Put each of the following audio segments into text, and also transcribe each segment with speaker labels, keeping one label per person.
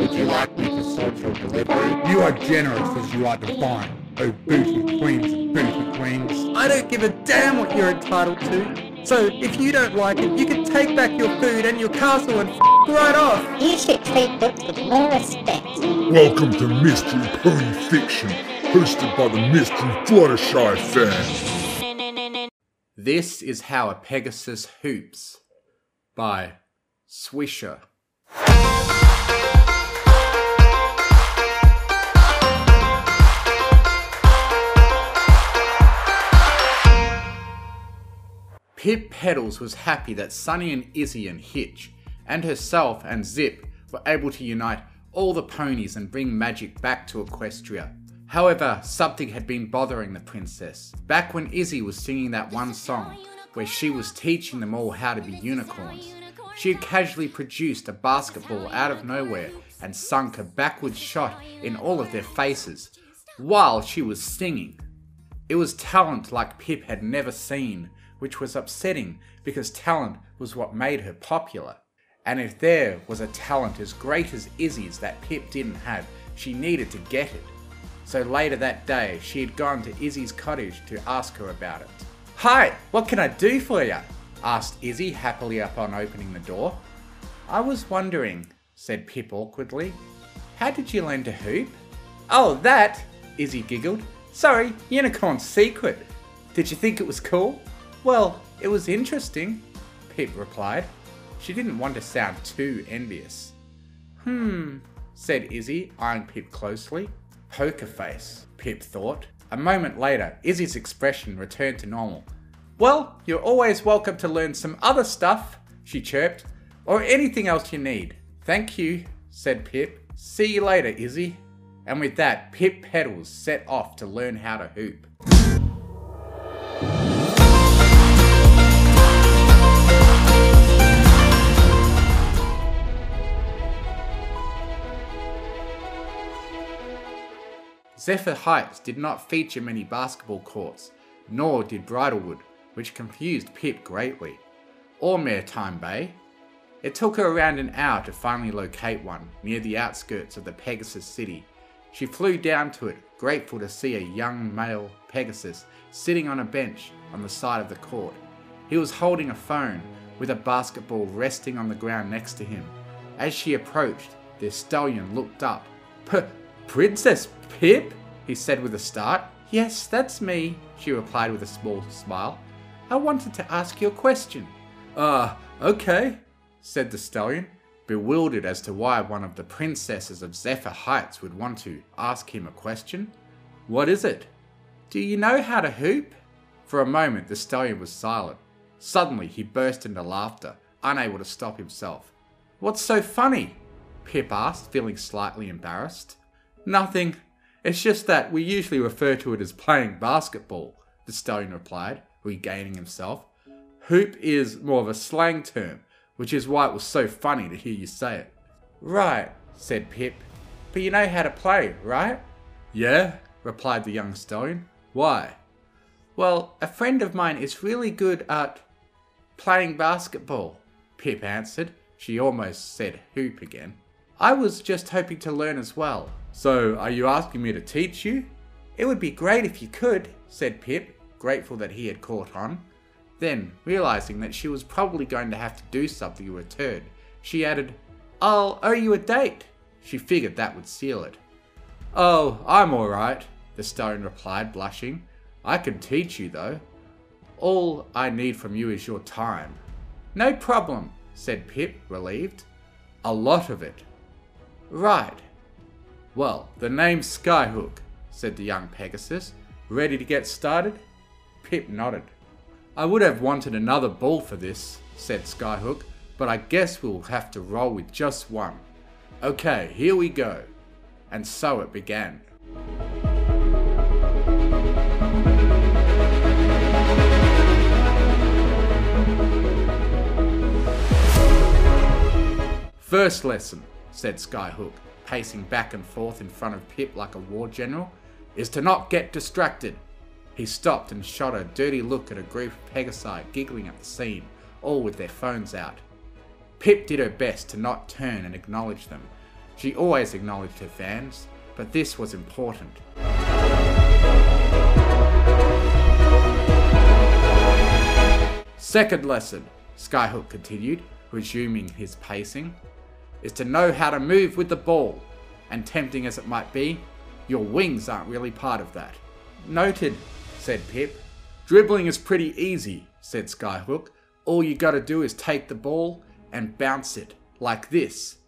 Speaker 1: Would you like me to sort your delivery?
Speaker 2: You are generous as you are divine. Oh, booty queens and booty queens.
Speaker 3: I don't give a damn what you're entitled to. So if you don't like it, you can take back your food and your castle and f right off.
Speaker 4: You should treat books with more respect.
Speaker 5: Welcome to Mystery Pony Fiction, hosted by the Mystery Fluttershy fan.
Speaker 6: This is how a Pegasus hoops by Swisher. Pipp Petals was happy that Sunny and Izzy and Hitch, and herself and Zip, were able to unite all the ponies and bring magic back to Equestria. However, something had been bothering the princess. Back when Izzy was singing that one song, where she was teaching them all how to be unicorns, she had casually produced a basketball out of nowhere and sunk a backward shot in all of their faces while she was singing. It was talent like Pipp had never seen, which was upsetting because talent was what made her popular. And if there was a talent as great as Izzy's that Pipp didn't have, she needed to get it. So later that day, she had gone to Izzy's cottage to ask her about it. Hi, what can I do for you? asked Izzy happily upon opening the door. I was wondering, said Pipp awkwardly. How did you learn to hoop? Oh, that, Izzy giggled. Sorry, unicorn secret. Did you think it was cool? Well, it was interesting, Pipp replied. She didn't want to sound too envious. Hmm, said Izzy, eyeing Pipp closely. Poker face, Pipp thought. A moment later, Izzy's expression returned to normal. Well, you're always welcome to learn some other stuff, she chirped, or anything else you need. Thank you, said Pipp. See you later, Izzy. And with that, Pipp Petals set off to learn how to hoop. Zephyr Heights did not feature many basketball courts, nor did Bridlewood, which confused Pipp greatly, or Maritime Bay. It took her around an hour to finally locate one near the outskirts of the Pegasus City. She flew down to it, grateful to see a young male Pegasus sitting on a bench on the side of the court. He was holding a phone with a basketball resting on the ground next to him. As she approached, the stallion looked up. Princess Pipp? he said with a start. Yes, that's me, she replied with a small smile. I wanted to ask you a question. Ah, uh, okay, said the stallion, bewildered as to why one of the princesses of Zephyr Heights would want to ask him a question. What is it? Do you know how to hoop? For a moment, the stallion was silent. Suddenly, he burst into laughter, unable to stop himself. What's so funny? Pipp asked, feeling slightly embarrassed. Nothing. It's just that we usually refer to it as playing basketball, the stallion replied, regaining himself. Hoop is more of a slang term, which is why it was so funny to hear you say it. Right, said Pipp. But you know how to play, right? Yeah, replied the young stallion. Why? Well, a friend of mine is really good at playing basketball, Pipp answered. She almost said hoop again. I was just hoping to learn as well. So, are you asking me to teach you? It would be great if you could, said Pipp, grateful that he had caught on. Then, realizing that she was probably going to have to do something in return, she added, I'll owe you a date. She figured that would seal it. Oh, I'm alright, the stone replied, blushing. I can teach you, though. All I need from you is your time. No problem, said Pipp, relieved. A lot of it. Right. Well, the name's Skyhook, said the young Pegasus. Ready to get started? Pipp nodded. I would have wanted another ball for this, said Skyhook, but I guess we'll have to roll with just one. Okay, here we go. And so it began. First lesson, said Skyhook, pacing back and forth in front of Pipp like a war general, is to not get distracted. He stopped and shot a dirty look at a group of Pegasi giggling at the scene, all with their phones out. Pipp did her best to not turn and acknowledge them. She always acknowledged her fans, but this was important. Second lesson, Skyhook continued, resuming his pacing, is to know how to move with the ball. And tempting as it might be, your wings aren't really part of that. Noted, said Pipp. Dribbling is pretty easy, said Skyhook. All you gotta do is take the ball and bounce it, like this.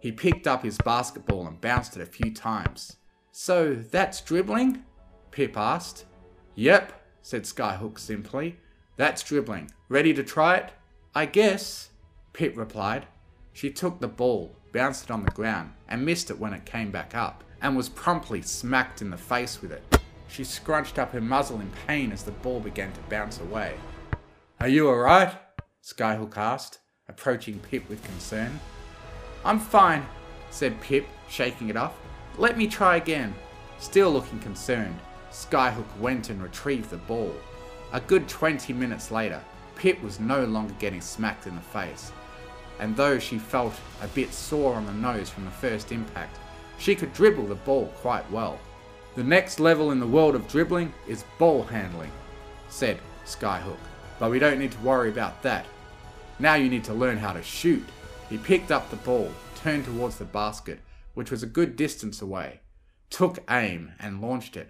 Speaker 6: He picked up his basketball and bounced it a few times. So that's dribbling? Pipp asked. Yep, said Skyhook simply. That's dribbling. Ready to try it? I guess, Pipp replied. She took the ball, bounced it on the ground, and missed it when it came back up, and was promptly smacked in the face with it. She scrunched up her muzzle in pain as the ball began to bounce away. Are you alright? Skyhook asked, approaching Pipp with concern. I'm fine, said Pipp, shaking it off. Let me try again. Still looking concerned, Skyhook went and retrieved the ball. A good 20 minutes later, Pipp was no longer getting smacked in the face, and though she felt a bit sore on the nose from the first impact, she could dribble the ball quite well. The next level in the world of dribbling is ball handling, said Skyhook, but we don't need to worry about that. Now you need to learn how to shoot. He picked up the ball, turned towards the basket, which was a good distance away, took aim, and launched it.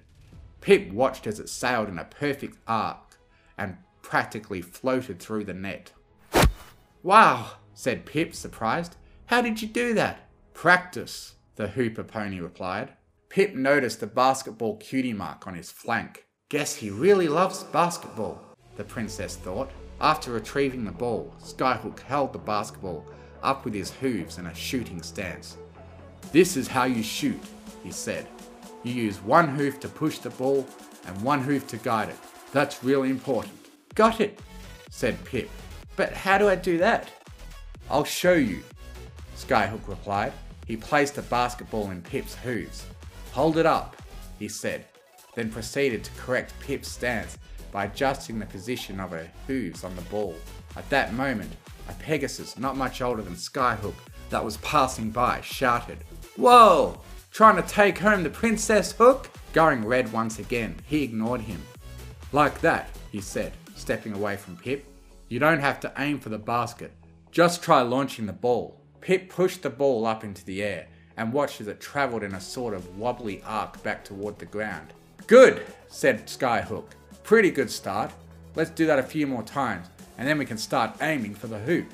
Speaker 6: Pipp watched as it sailed in a perfect arc and practically floated through the net. Wow, said Pipp, surprised. How did you do that? Practice, the hooper pony replied. Pipp noticed the basketball cutie mark on his flank. Guess he really loves basketball, the princess thought. After retrieving the ball, Skyhook held the basketball up with his hooves in a shooting stance. This is how you shoot, he said. You use one hoof to push the ball and one hoof to guide it. That's really important. Got it, said Pipp. But how do I do that? I'll show you, Skyhook replied. He placed the basketball in Pipp's hooves. Hold it up, he said, then proceeded to correct Pipp's stance by adjusting the position of her hooves on the ball. At that moment, a Pegasus not much older than Skyhook that was passing by shouted, Whoa! Trying to take home the Princess Hook? Going red once again, he ignored him. Like that, he said, stepping away from Pipp. You don't have to aim for the basket. Just try launching the ball. Pipp pushed the ball up into the air and watched as it travelled in a sort of wobbly arc back toward the ground. Good, said Skyhook. Pretty good start. Let's do that a few more times, and then we can start aiming for the hoop.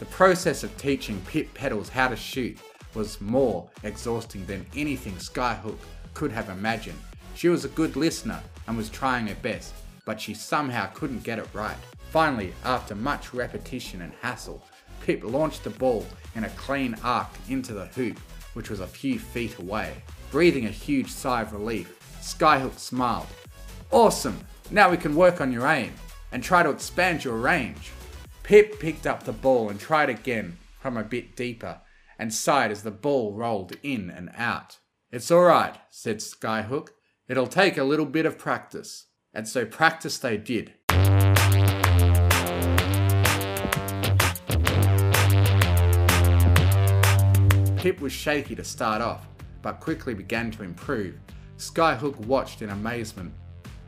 Speaker 6: The process of teaching Pipp Petals how to shoot was more exhausting than anything Skyhook could have imagined. She was a good listener and was trying her best, but she somehow couldn't get it right. Finally, after much repetition and hassle, Pipp launched the ball in a clean arc into the hoop, which was a few feet away. Breathing a huge sigh of relief, Skyhook smiled. Awesome! Now we can work on your aim and try to expand your range. Pipp picked up the ball and tried again from a bit deeper and sighed as the ball rolled in and out. It's alright, said Skyhook. It'll take a little bit of practice. And so practice they did. Pipp was shaky to start off, but quickly began to improve. Skyhook watched in amazement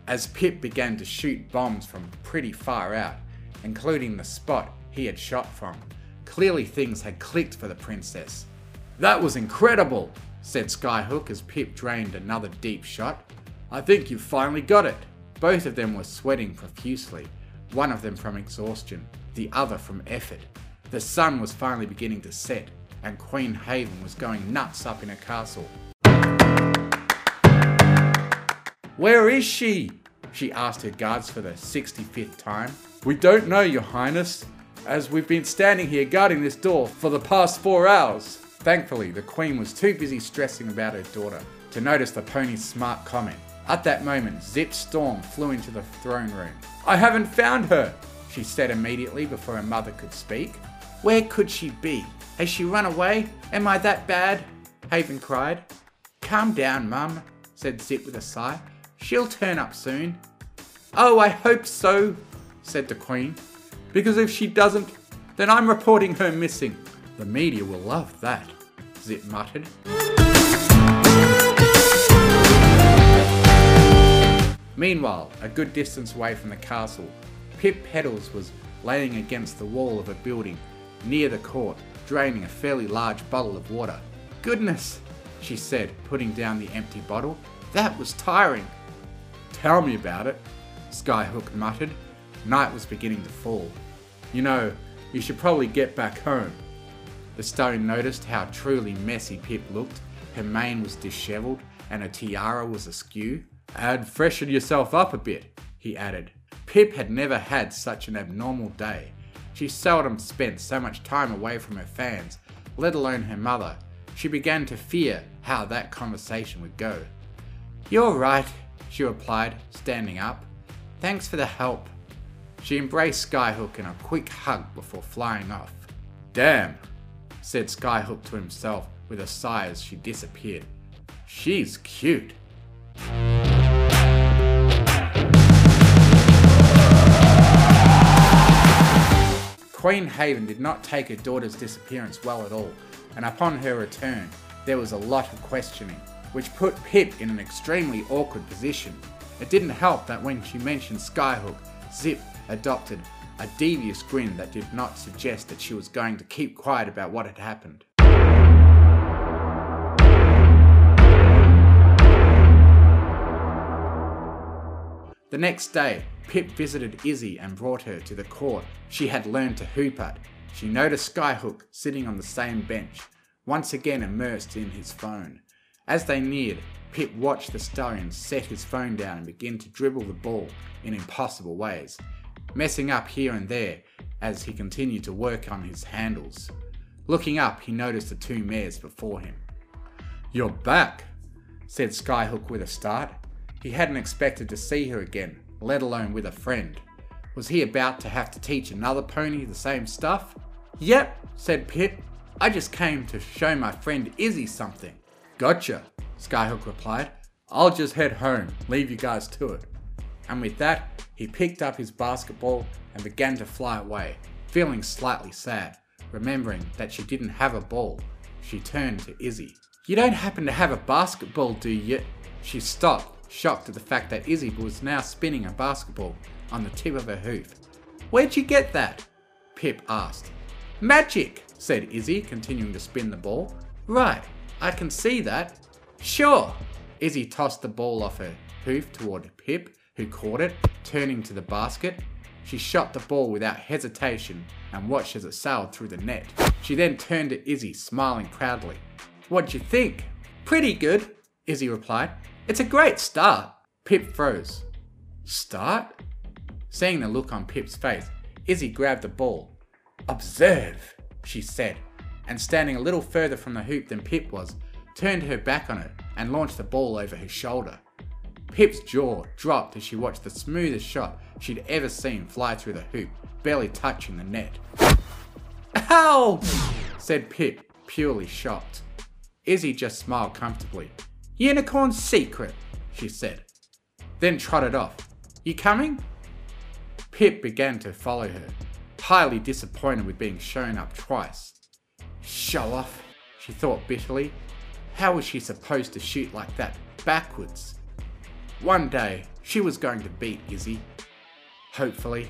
Speaker 6: as Pipp began to shoot bombs from pretty far out, including the spot he had shot from. Clearly things had clicked for the princess. That was incredible, said Skyhook as Pipp drained another deep shot. I think you've finally got it. Both of them were sweating profusely, one of them from exhaustion, the other from effort. The sun was finally beginning to set, and Queen Haven was going nuts up in her castle. Where is she? She asked her guards for the 65th time. We don't know, Your Highness, as we've been standing here guarding this door for the past four hours. Thankfully, the Queen was too busy stressing about her daughter to notice the pony's smart comment. At that moment, Zip Storm flew into the throne room. I haven't found her, she said immediately before her mother could speak. Where could she be? Has she run away? Am I that bad? Haven cried. Calm down, Mum, said Zip with a sigh. She'll turn up soon. Oh, I hope so, said the Queen. Because if she doesn't, then I'm reporting her missing. The media will love that, Zip muttered. Meanwhile, a good distance away from the castle, Pipp Petals was laying against the wall of a building near the court, draining a fairly large bottle of water. Goodness, she said, putting down the empty bottle. That was tiring. Tell me about it, Skyhook muttered. Night was beginning to fall. You know, you should probably get back home. The stone noticed how truly messy Pipp looked. Her mane was dishevelled and her tiara was askew. And freshen yourself up a bit, he added. Pipp had never had such an abnormal day. She seldom spent so much time away from her fans, let alone her mother. She began to fear how that conversation would go. You're right, she replied, standing up. Thanks for the help. She embraced Skyhook in a quick hug before flying off. Damn, said Skyhook to himself with a sigh as she disappeared. She's cute. Queen Haven did not take her daughter's disappearance well at all, and upon her return, there was a lot of questioning, which put Pipp in an extremely awkward position. It didn't help that when she mentioned Skyhook, Zip adopted a devious grin that did not suggest that she was going to keep quiet about what had happened. The next day, Pipp visited Izzy and brought her to the court she had learned to hoop at. She noticed Skyhook sitting on the same bench, once again immersed in his phone. As they neared, Pipp watched the stallion set his phone down and begin to dribble the ball in impossible ways, messing up here and there as he continued to work on his handles. Looking up, he noticed the two mares before him. You're back, said Skyhook with a start. He hadn't expected to see her again, let alone with a friend. Was he about to have to teach another pony the same stuff? Yep, said Pipp. I just came to show my friend Izzy something. Gotcha, Skyhook replied. I'll just head home, leave you guys to it. And with that, he picked up his basketball and began to fly away, feeling slightly sad, remembering that she didn't have a ball. She turned to Izzy. You don't happen to have a basketball, do you? She stopped, shocked at the fact that Izzy was now spinning a basketball on the tip of her hoof. Where'd you get that? Pipp asked. Magic, said Izzy, continuing to spin the ball. Right, I can see that. Sure. Izzy tossed the ball off her hoof toward Pipp, who caught it, turning to the basket. She shot the ball without hesitation and watched as it sailed through the net. She then turned to Izzy, smiling proudly. What'd you think? Pretty good, Izzy replied. It's a great start. Pipp froze. Start? Seeing the look on Pipp's face, Izzy grabbed the ball. Observe, she said, and standing a little further from the hoop than Pip was, turned her back on it and launched the ball over his shoulder. Pipp's jaw dropped as she watched the smoothest shot she'd ever seen fly through the hoop, barely touching the net. Ow! said Pipp, purely shocked. Izzy just smiled comfortably. Unicorn's secret, she said, then trotted off. You coming? Pipp began to follow her, highly disappointed with being shown up twice. Show off, she thought bitterly. How was she supposed to shoot like that backwards? One day, she was going to beat Izzy. Hopefully.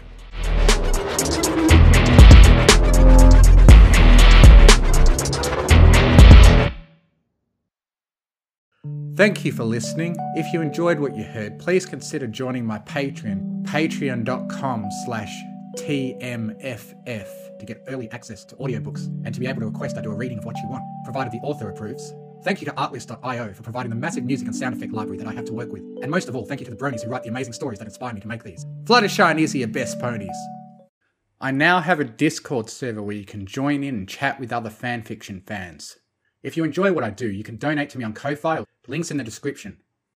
Speaker 6: Thank you for listening. If you enjoyed what you heard, please consider joining my Patreon, patreon.com slash TMFF, to get early access to audiobooks and to be able to request I do a reading of what you want, provided the author approves. Thank you to Artlist.io for providing the massive music and sound effect library that I have to work with. And most of all, thank you to the bronies who write the amazing stories that inspire me to make these. Fluttershy and Izzy are best ponies. I now have a Discord server where you can join in and chat with other fanfiction fans. If you enjoy what I do, you can donate to me on Ko-Fi, links in the description.